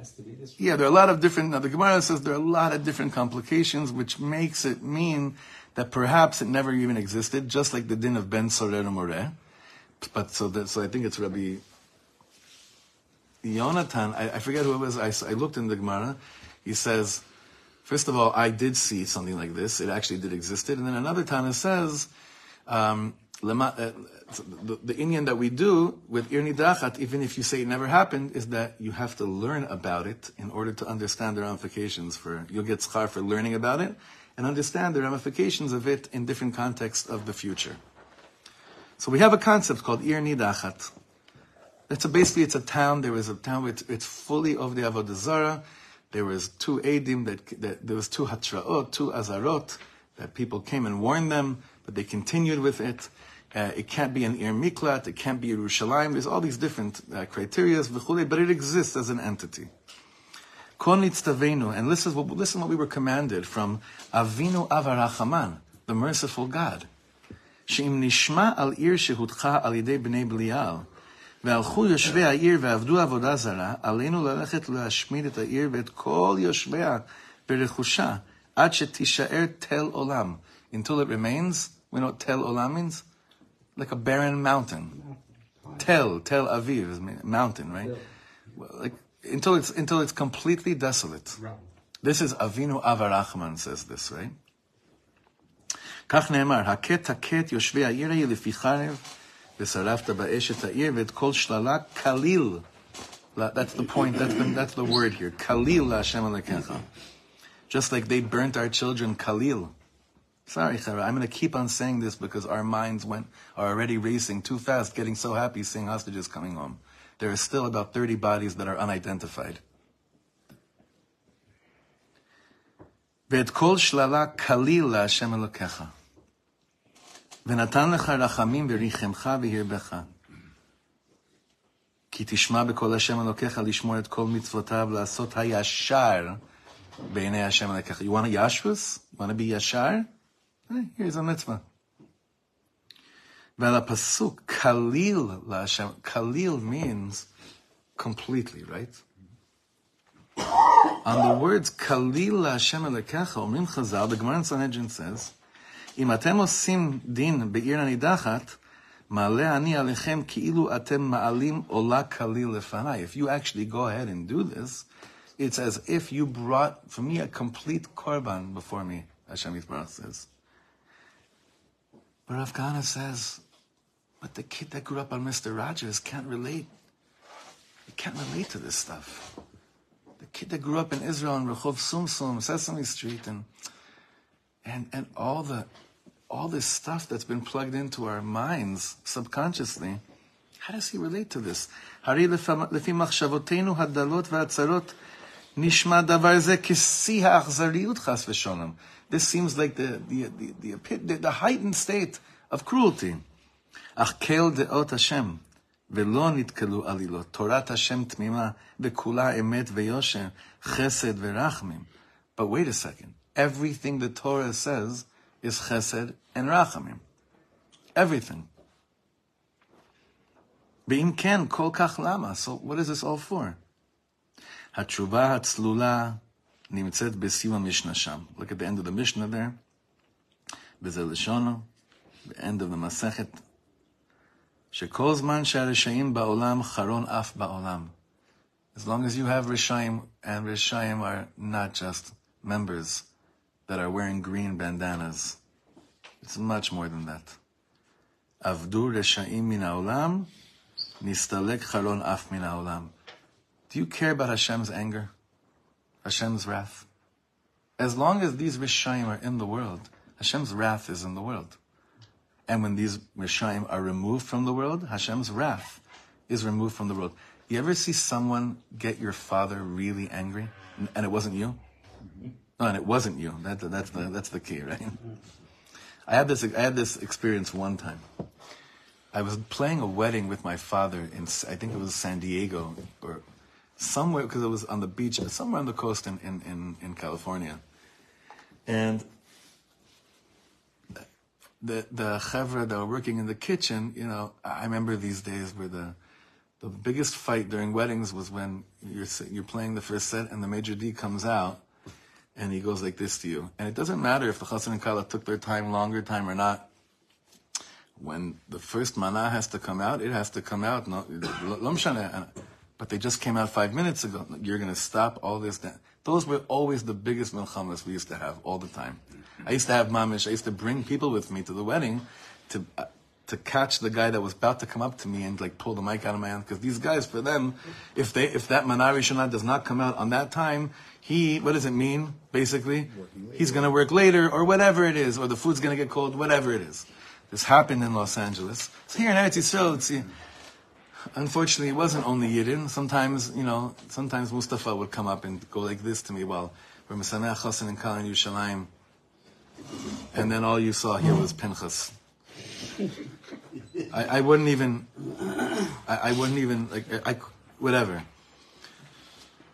Has to be this. Yeah, there are a lot of different. Now the Gemara says there are a lot of different complications, which makes it mean that perhaps it never even existed, just like the din of Ben Sorer Moreh. But so that so I think it's Rabbi Yonatan. I, I forget who it was. I looked in the Gemara. He says, first of all, I did see something like this. It actually did existed, and then another Tana says. Um, uh, the, the inyan that we do with Ir Nidachat, even if you say it never happened, is that you have to learn about it in order to understand the ramifications. For you'll get schar for learning about it and understand the ramifications of it in different contexts of the future. So we have a concept called Ir Nidachat. It's a, basically it's a town. There was a town. It's, it's fully of the avodah zarah. There was two edim that, that there was two hatraot, two azarot that people came and warned them, but they continued with it. Uh, it can't be an Ir Miklat. It can't be Yerushalayim. There's all these different uh, criteria, v'chulei, but it exists as an entity. Kon nitztavenu, and listen what, listen what we were commanded from Avinu Avarachaman, the merciful God. שאם נשמע על עיר שהודחה על ידי בני בליעל, והלכו יושבי העיר ועבדו עבודה זרה, עלינו ללכת להשמיד את העיר ואת כל יושביה ברכושה, עד שתישאר תל עולם. Until it remains, we know what tel olam means? Like a barren mountain. Tel, Tel Aviv is ma- mountain, right? Well, Like, until it's, until it's completely desolate. This is Avinu Avarachman says this, right? כך נאמר, הכת הכת יושבי העיר ההיא לפי חרב, ושרפת באש את העיר ואת כל שללה כליל. That's the point, that's the, that's the word here. כליל להשם אלוקיך. Just like they burnt our children khalil. Sorry, Chara, I'm going to keep on saying this because our minds went are already racing too fast, getting so happy seeing hostages coming home. There are still about 30 bodies that are unidentified. ואת כל שללה כליל להשם אלוקיך. ונתן לך רחמים וריחמך והרבך. כי תשמע בקול השם אלוקיך לשמור את כל מצוותיו, לעשות הישר בעיני השם אלוקיך. You want a yashrus? You want to be yashar? Eh, Here's a mitzvah. ועל הפסוק, כליל להשם, כליל means completely, right? On the words כליל להשם אלוקיך, אומרים חז"ל, the Gemara in Sanhedrin says, אם אתם עושים דין בעיר הנידחת, מעלה אני עליכם כאילו אתם מעלים עולה כליל לפניי. If you actually go ahead and do this, it's as if you brought for me a complete korban before me, Hashem Yisbarach says. But Afghana says, but the kid that grew up on Mr. Rogers can't relate. He can't relate to this stuff. The kid that grew up in Israel in Rehov Sumsum, Sesame Street, and and and all the all this stuff that's been plugged into our minds subconsciously. How does he relate to this? הרי לפי מחשבותינו הדלות והצרות נשמע דבר זה כשיא האכזריות חס ושלום. This seems like the, the, the, the, epi- the, the heightened state of cruelty. אך כל דעות השם, ולא נתקלו עלילות. תורת השם תמימה, וכולה אמת ויושר, חסד ורחמים. But wait a second. Everything the Torah says is chesed and rachamim. Everything. ואם כן, כל כך למה? So what is this all for? Hatshuva Hatzlula Nimtzet Besima Mishnah Sham. Look at the end of the Mishnah there. Bezelishono, the end of the Masechet. Shekol Zman Sharishayim Ba'olam Charon Af Ba'olam. As long as you have Rishayim, and Rishayim are not just members that are wearing green bandanas. It's much more than that. Avdu Rishayim Min Haolam, Nistalek Charon Af Min Haolam. Do you care about Hashem's anger? Hashem's wrath? As long as these Rishayim are in the world, Hashem's wrath is in the world. And when these Rishayim are removed from the world, Hashem's wrath is removed from the world. You ever see someone get your father really angry, and- it wasn't you? No, and it wasn't you. That, that's the that's the key, right? I had this I had this experience one time. I was playing a wedding with my father in I think it was San Diego or somewhere because it was on the beach somewhere on the coast in in, in, in California, and the the chevra that were working in the kitchen, you know, I remember these days where the the biggest fight during weddings was when you're you're playing the first set and the maître d' comes out and he goes like this to you, and it doesn't matter if the chassan and kala took their time, longer time or not. When the first mana has to come out, it has to come out. No. But they just came out five minutes ago. You're going to stop all this. That. Those were always the biggest milchamas we used to have all the time. I used to have mamish. I used to bring people with me to the wedding to uh, to catch the guy that was about to come up to me and like pull the mic out of my hand because these guys, for them, if they if that mana rishona does not come out on that time, he what does it mean basically? He's going to work later or whatever it is, or the food's going to get cold, whatever it is. This happened in Los Angeles. So here in Eretz Yisrael, it's, unfortunately, it wasn't only Yidden. Sometimes, you know, sometimes Mustafa would come up and go like this to me while we're Mesameach Chassan and Kal in Yerushalayim. And then all you saw here was Pinchas. I, I wouldn't even, I, I wouldn't even, like, I, whatever.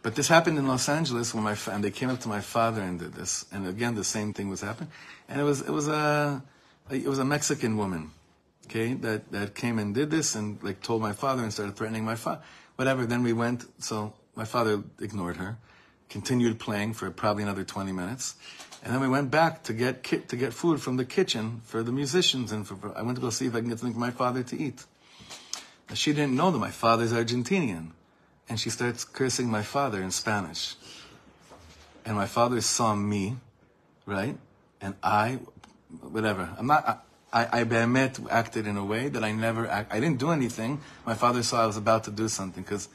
But this happened in Los Angeles when my, and they came up to my father and did this. And again, the same thing was happening. And it was, it was a, it was a Mexican woman, okay, that, that came and did this and like told my father and started threatening my father. Whatever. Then we went. So my father ignored her, continued playing for probably another 20 minutes, and then we went back to get ki- to get food from the kitchen for the musicians and for, I went to go see if I can get something for my father to eat. Now, she didn't know that my father's Argentinian, and she starts cursing my father in Spanish. And my father saw me, right, and I whatever. I'm not. I, I, acted in a way that I never. Act, I didn't do anything. My father saw I was about to do something because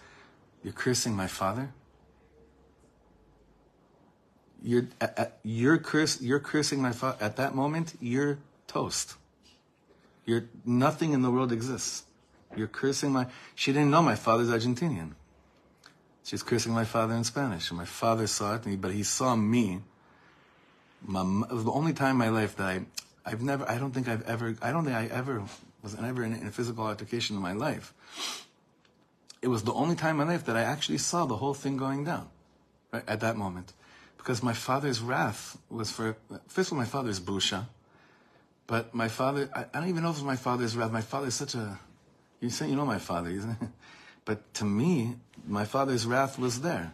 you're cursing my father. You're you're curse. You're cursing my father. At that moment, you're toast. You're nothing in the world exists. You're cursing my. She didn't know my father's Argentinian. She's cursing my father in Spanish, and my father saw it, but he saw me my, it was the only time in my life that I, I've never, I don't think I've ever, I don't think I ever was ever in, in a physical altercation in my life. It was the only time in my life that I actually saw the whole thing going down, right at that moment, because my father's wrath was for first of all my father's busha, but my father, I, I don't even know if it was my father's wrath. My father's such a, you say you know my father, isn't it? But to me, my father's wrath was there.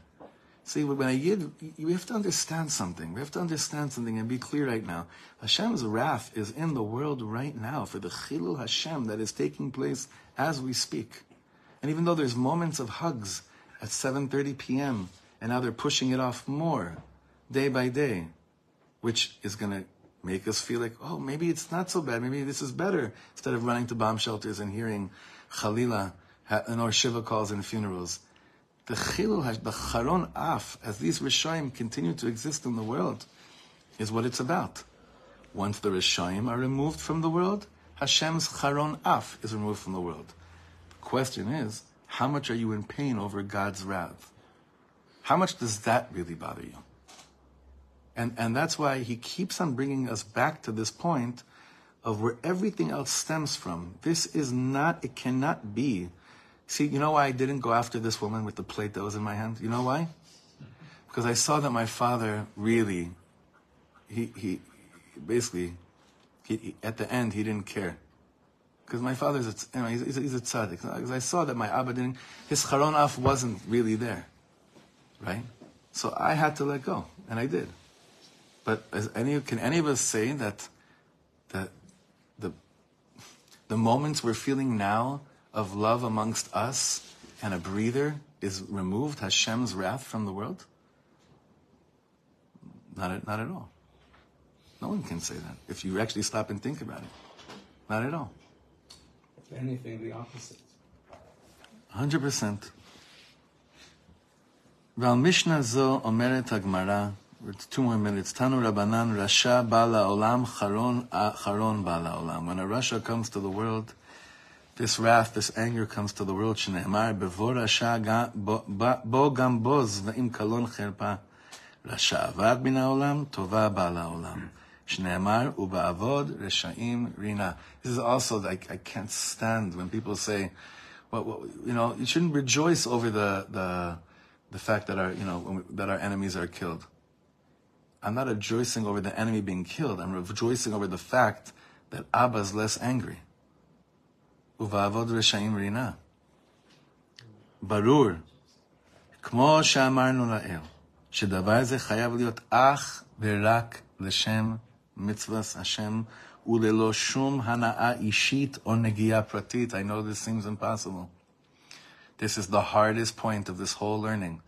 See, when a yid, you have to understand something. We have to understand something and be clear right now. Hashem's wrath is in the world right now for the chilul Hashem that is taking place as we speak. And even though there's moments of hugs at 7:30 p.m. and now they're pushing it off more, day by day, which is going to make us feel like, oh, maybe it's not so bad. Maybe this is better instead of running to bomb shelters and hearing Khalila and or Shiva calls and funerals. The chilul, the charon af, as these rishoyim continue to exist in the world, is what it's about. Once the rishoyim are removed from the world, Hashem's charon af is removed from the world. The question is, how much are you in pain over God's wrath? How much does that really bother you? And, and that's why he keeps on bringing us back to this point of where everything else stems from. This is not, it cannot be. See, you know why I didn't go after this woman with the plate that was in my hand? You know why? Because I saw that my father really, he, he basically, he, he- at the end, he didn't care. Because my father's, a, you know, he's, he's, a- tzaddik. Because I saw that my Abba didn't, his charon af wasn't really there. Right? So I had to let go, and I did. But any, can any of us say that, that the, the moments we're feeling now of love amongst us and a breather is removed Hashem's wrath from the world? Not at, not at all. No one can say that if you actually stop and think about it. Not at all. If anything, the opposite. 100%. ועל משנה זו אומרת הגמרא, two more minutes, תנו רבנן, רשע בא לעולם, חרון, חרון בא לעולם. When a Rasha comes to the world, this wrath, this anger comes to the world. שנאמר, בבוא רשע ג- בו- ב- בו גם בוז, ואם קלון חרפה. רשע אבד מן העולם, טובה בא לעולם. שנאמר, ובעבוד רשעים רינה. This is also, like, I can't stand when people say, well, well, you know, you shouldn't rejoice over the, the, the fact that our, you know, when we- that our enemies are killed. I'm not rejoicing over the enemy being killed. I'm rejoicing over the fact that Abba is less angry. ובעבוד רשעים רינה. ברור, כמו שאמרנו לעיל, שדבר זה חייב להיות אך ורק לשם מצוות השם, וללא שום הנאה אישית או נגיעה פרטית. I know this seems impossible. This is the hardest point of this whole learning,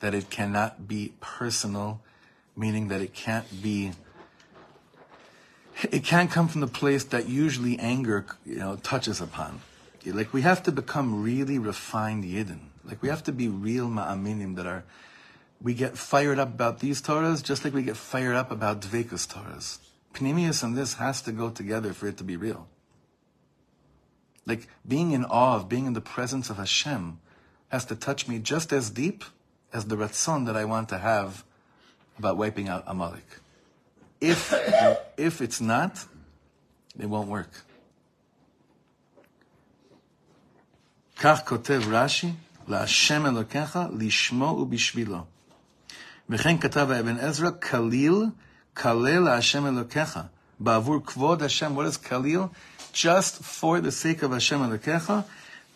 that it cannot be personal, meaning that it can't be it can't come from the place that usually anger, you know, touches upon. Like we have to become really refined yidden. Like we have to be real ma'aminim that are, we get fired up about these Torahs just like we get fired up about Dvekus Torahs. Pnimius and this has to go together for it to be real. Like being in awe of being in the presence of Hashem has to touch me just as deep as the ratzon that I want to have about wiping out Amalek. If if it's not, it won't work. כך כותב רש"י, להשם אלוקיך לשמו ובשבילו. וכן כתב האבן עזרא, כליל, כלל להשם אלוקיך, בעבור כבוד השם. What is כליל? Just for the sake of השם אלוקיך,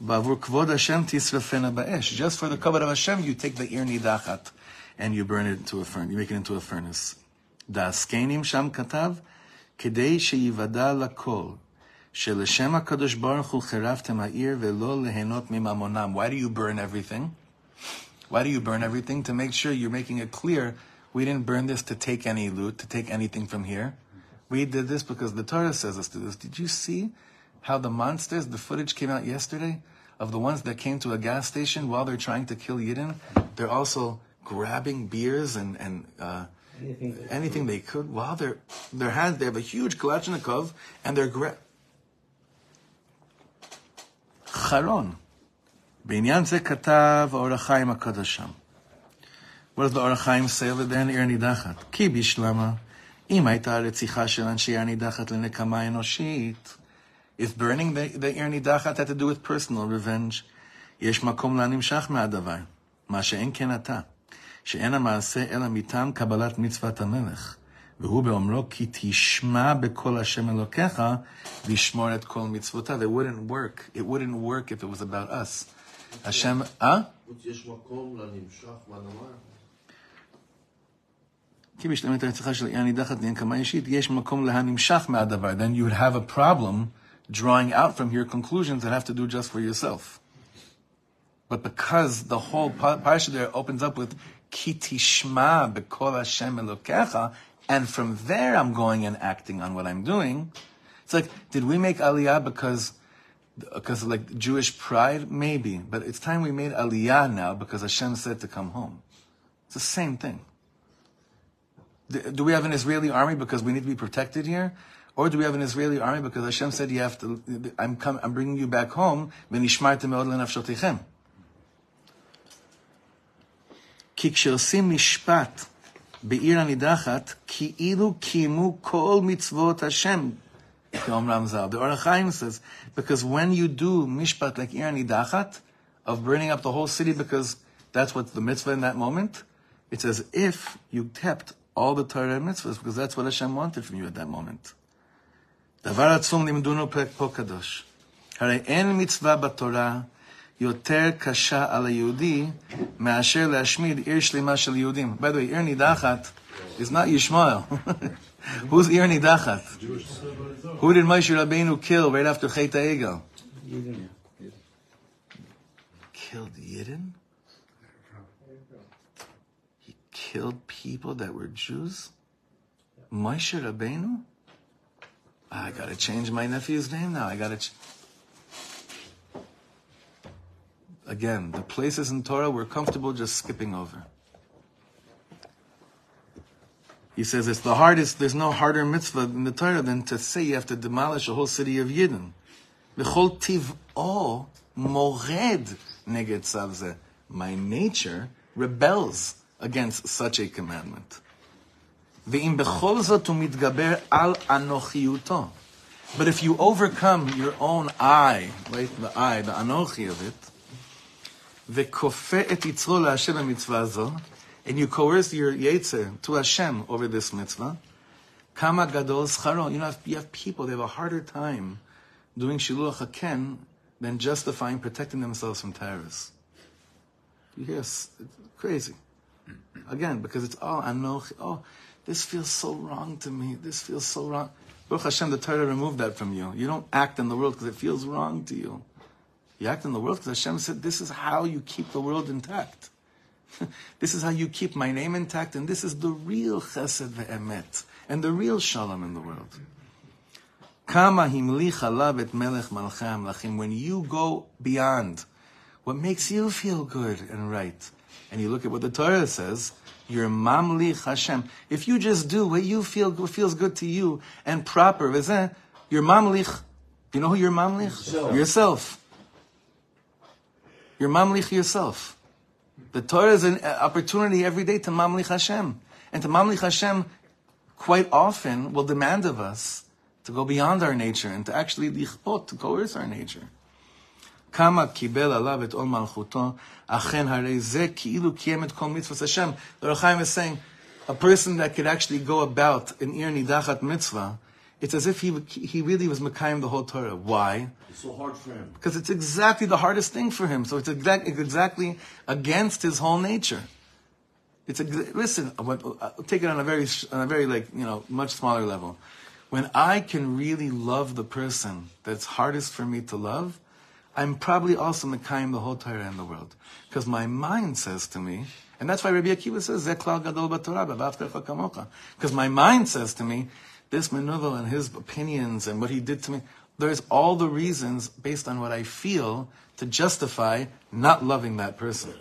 בעבור כבוד השם תשרפנה באש. Just for the covet of Hashem, you take the עיר נידחת and you burn it into a furnace, you make it into a furnace. דעסקנים שם כתב, כדי שיוודע לכל, שלשם הקדוש ברוך הוא חירבתם העיר ולא ליהנות מממונם. Why do you burn everything? Why do you burn everything? To make sure you're making it clear we didn't burn this to take any loot, to take anything from here. We did this because the Torah says us to do this. Did you see how the monsters, the footage came out yesterday of the ones that came to a gas station while they're trying to kill Yidden? They're also grabbing beers and, and uh, anything, they could. Well, they're, hands, they have a huge Kalashnikov, and they're great. Charon. B'inyan ze katav Or HaChaim akadasham. What does the Or HaChaim say over there in Ir Nidachat? Ki bishlama. Im hayta ha-retzicha shel Dachat l'nekama. If burning the, the Ir Nidachat had to do with personal revenge, יש מקום להנמשך מהדבר, מה שאין שאין המעשה אלא מטעם קבלת מצוות המלך. והוא באומרו כי תשמע בקול השם אלוקיך לשמור את כל מצוותיו. It wouldn't work. It wouldn't work if it was about us. השם, אה? יש מקום לנמשך מהדבר? כי בשלמת הרציחה של עיר נידחת לנקמה אישית, יש מקום להנמשך מהדבר. Then you would have a problem drawing out from here conclusions that have to do just for yourself. But because the whole pa- parsha there opens up with ki tishma b'kol Hashem elokecha, and from there I'm going and acting on what I'm doing. It's like, did we make aliyah because because like Jewish pride? Maybe, but it's time we made aliyah now because Hashem said to come home. It's the same thing. Do do we have an Israeli army because we need to be protected here? Or do we have an Israeli army because Hashem said you have to, I'm, come, I'm bringing you back home, כי כשעושים משפט בעיר הנידחת, כאילו קיימו כל מצוות השם, כאומרם ז"ל. The Or HaChaim says, because when you do mishpat like עיר הנידחת, of burning up the whole city because that's what's the mitzvah in that moment, it's as if you kept all the Torah and mitzvahs because that's what Hashem wanted from you at that moment. דבר עצום לימדונו פה קדוש. הרי אין מצווה בתורה יותר קשה על היהודי מאשר להשמיד עיר שלמה של by the way, Irni נידחת is not Yishmael. Who's Irni נידחת? Who did Moshe Rabbeinu kill right after Chet HaEgel? Killed Yidden? He killed people that were Jews? Moshe Rabbeinu? I gotta change my nephew's name now. I gotta. change. Again, the places in Torah we're comfortable just skipping over. He says it's the hardest, there's no harder mitzvah in the Torah than to say you have to demolish a whole city of Yidden. My nature rebels against such a commandment. But if you overcome your own I, right, the I, the anochi of it, וכופה את יצרו להשם במצווה זו, and you coerce your yetzer to Hashem over this mitzvah, kama gadol scharo. You know, you have people, they have a harder time doing shiluach haken than justifying protecting themselves from terrorists. You hear, it's crazy. Again, because it's all anochi. Oh, this feels so wrong to me. This feels so wrong. Baruch Hashem, the Torah removed that from you. You don't act in the world because it feels wrong to you. You act in the world because Hashem said, this is how you keep the world intact. this is how you keep my name intact, and this is the real chesed ve'emet, and the real shalom in the world. Kama himlich et melech malchei hamlachim. When you go beyond what makes you feel good and right, and you look at what the Torah says, you're mamlich Hashem. If you just do what you feel what feels good to you and proper, you're mamlich. You know who you're mamlich? Yourself. You're mamlich yourself. The Torah is an opportunity every day to mamlich Hashem. And to mamlich Hashem quite often will demand of us to go beyond our nature and to actually lichpot, to coerce our nature. כמה קיבל עליו את עול מלכותו, אכן הרי זה כאילו קיים את כל מצוות השם. The Rechaim is saying, a person that could actually go about an ir nidachat mitzvah, it's as if he, he really was Mekayim the whole Torah. Why? It's so hard for him. Because it's exactly the hardest thing for him. So it's, exact, it's exactly against his whole nature. It's ex- listen. I'll uh, take it on a very, on a very like you know much smaller level. When I can really love the person that's hardest for me to love, I'm probably also Mekayim the whole Torah in the world. Because my mind says to me, and that's why Rabbi Akiva says, "Zeh gadol b'Torah, b'avtecha kamocha." Because my mind says to me, this Menuvel and his opinions and what he did to me, there's all the reasons based on what I feel to justify not loving that person.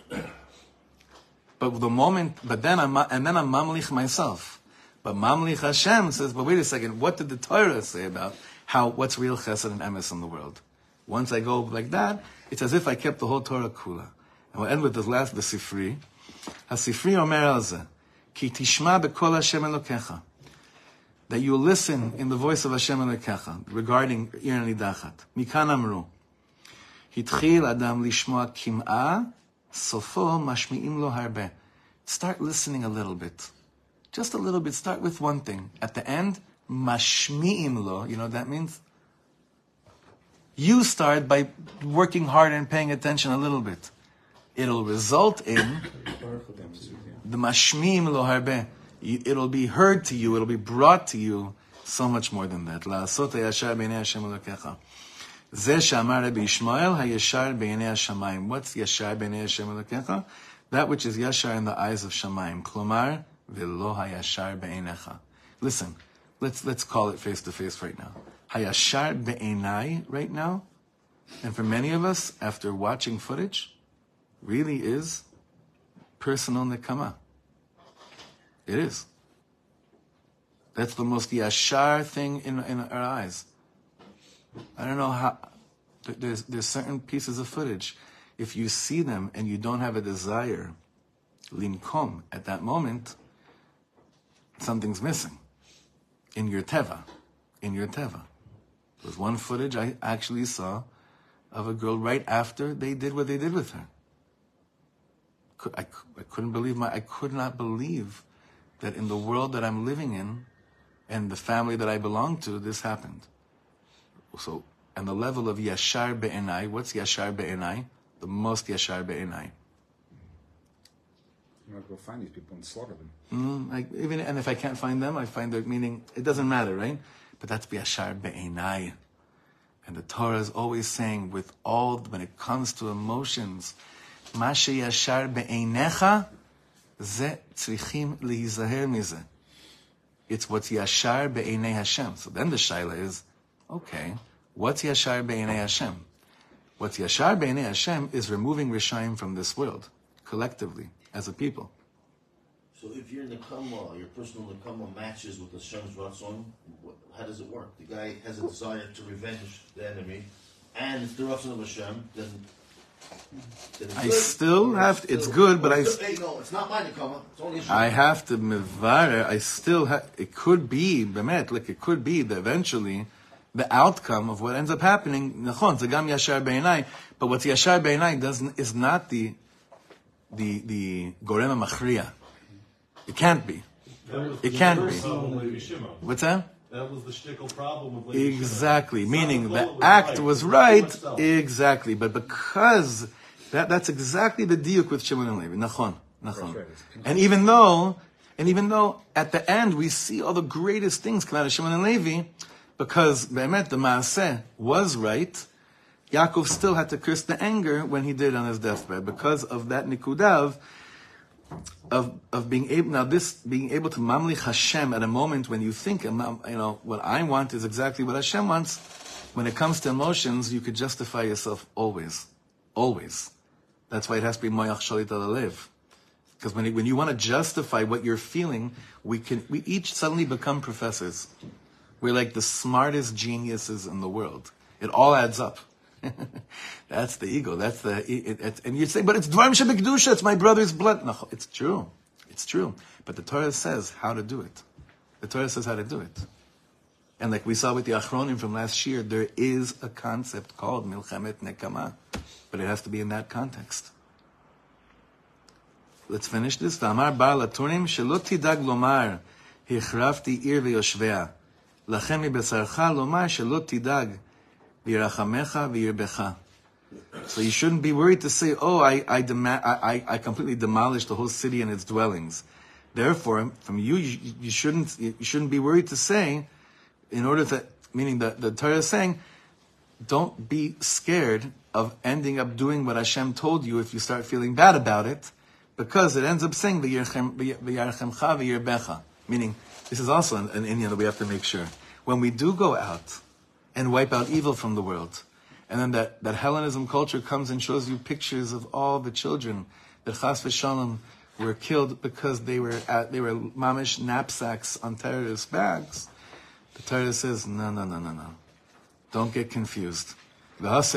But the moment, but then I'm, and then I'm mamlich myself. But mamlich Hashem says, but wait a second, what did the Torah say about how, what's real chesed and emes in the world? Once I go like that, it's as if I kept the whole Torah kula. And we'll end with the last, the Sifri. HaSifri omer al zeh, ki tishma bekol Hashem Elokecha that you listen in the voice of Hashem Elokecha regarding Ir Nidachat. Mikan Amru. Hitchil Adam Lishmoa Kim'a Sofo Mashmi'im Lo Harbe. Start listening a little bit. Just a little bit. Start with one thing. At the end, Mashmi'im Lo. You know what that means? You start by working hard and paying attention a little bit. It'll result in the Mashmi'im Lo Harbe You- It'll be heard to you. It'll be brought to you so much more than that. לעשות הישר בעיני השם אלוקיך. זה שאמר רבי ישמעאל, הישר בעיני השמיים. What's ישר בעיני השם אלוקיך? That which is ישר in the eyes of שמיים. כלומר, ולא הישר בעיניך. Listen, let's, let's call it face to face right now. הישר בעיניי right now, and for many of us, after watching footage, really is personal nekama. It is. That's the most yashar thing in, in our eyes. I don't know how. There's there's certain pieces of footage. If you see them and you don't have a desire, linkom at that moment, something's missing in your teva, in your teva. There was one footage I actually saw of a girl right after they did what they did with her. I, I couldn't believe my I could not believe that in the world that I'm living in and the family that I belong to, this happened. So, and the level of Yashar Be'enai, what's Yashar Be'enai? The most Yashar Be'enai. I'm going to go find these people and slaughter them. Mm, like, even, and if I can't find them, I find their meaning. It doesn't matter, right? But that's Yashar Be'enai. And the Torah is always saying, with all, when it comes to emotions, Masha Yashar Be'enecha, זה צריכים להיזהר מזה. It's what's yashar be'enei Hashem. So then the shaila is, okay, what's yashar be'enei Hashem? What's yashar be'enei Hashem is removing Rishayim from this world, collectively, as a people. So if your nekama, your personal nekama matches with Hashem's ratzon, what- how does it work? The guy has a desire to revenge the enemy, and it's the Ratzon of Hashem, then. then it's I good. still have to- it's good, but I- Hey, no, it's not my Nekama, it's only I have to mivare. I still have. It could be bemet, like it could be that eventually, the outcome of what ends up happening. Nachon, zagam yashar beinai. But what's yashar beinai doesn't is not the the the gorem machria. It can't be. It can't be. problem with Levi Shimon. What's that? That was the shtickle problem with Levi Shimon. Exactly. It's not Meaning the the goal, act right. was right. Exactly. But because that that's exactly the diuk with Shimon and Levi. Nachon. Nachon. right. And even though, and even though at the end we see all the greatest things come out of Shimon and Levi, because Be'emet, the Maaseh was right, Yaakov still had to curse the anger when he did on his deathbed because of that nikudav of of being able now this being able to mamlich Hashem at a moment when you think you know what I want is exactly what Hashem wants. When it comes to emotions, you could justify yourself always, always. That's why it has to be moyach shalit lev. Because when, when you want to justify what you're feeling, we can we each suddenly become professors. We're like the smartest geniuses in the world. It all adds up. that's the ego. That's the, it, it, and you say, but it's Dvarim Shebekdusha, it's my brother's blood. No, it's true. It's true. But the Torah says how to do it. The Torah says how to do it. And like we saw with the Achronim from last year, there is a concept called milchemet Nekama. But it has to be in that context. Let's finish this. Damar Baal HaTurim, Shelo Lomar, Hichrafti Ir Lachem Ibesarcha Lomar, V'yirbecha. So you shouldn't be worried to say, oh, I, I, dema- I, I completely demolished the whole city and its dwellings. Therefore, from you, you, you, shouldn't, you shouldn't be worried to say, in order that, meaning that the Torah is saying, don't be scared of ending up doing what Hashem told you if you start feeling bad about it, because it ends up saying, meaning, this is also an, an inyan that we have to make sure. When we do go out, and wipe out evil from the world, and then that, that Hellenism culture comes and shows you pictures of all the children that Chas v'shalom were killed because they were at, they were mamish knapsacks on terrorist bags. The Torah says, no, no, no, no, no. Don't get confused. Remove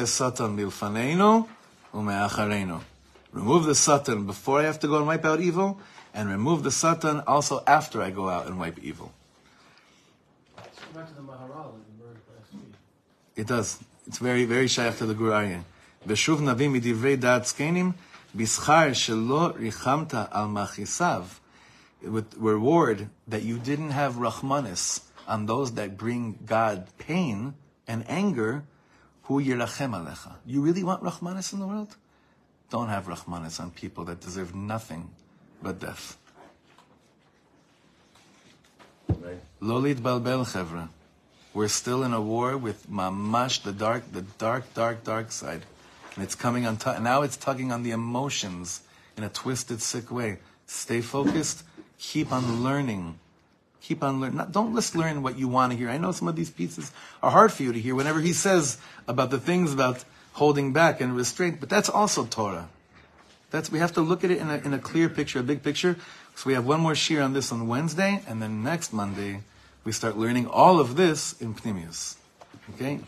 the satan before I have to go and wipe out evil, and remove the satan also after I go out and wipe evil. Back to the Maharal in the word last week. It does. It's very, very shy after the Gur Aryeh. ושוב נביא מדברי דעת זקנים, בשכר שלא ריחמת על מכיסיו, with reward that you didn't have רחמנס on those that bring God pain and anger, who yirachem alecha. You really want רחמנס in the world? Don't have רחמנס on people that deserve nothing but death. לא להתבלבל חבר'ה. We're still in a war with mamash, the dark, the dark, dark, dark side, and it's coming on. Tu- now it's tugging on the emotions in a twisted, sick way. Stay focused. Keep on learning. Keep on learning. Don't just learn what you want to hear. I know some of these pieces are hard for you to hear. Whenever he says about the things about holding back and restraint, but that's also Torah. That's we have to look at it in a, in a clear picture, a big picture. So we have one more shiur on this on Wednesday, and then next Monday we start learning all of this in Pnimius. Okay?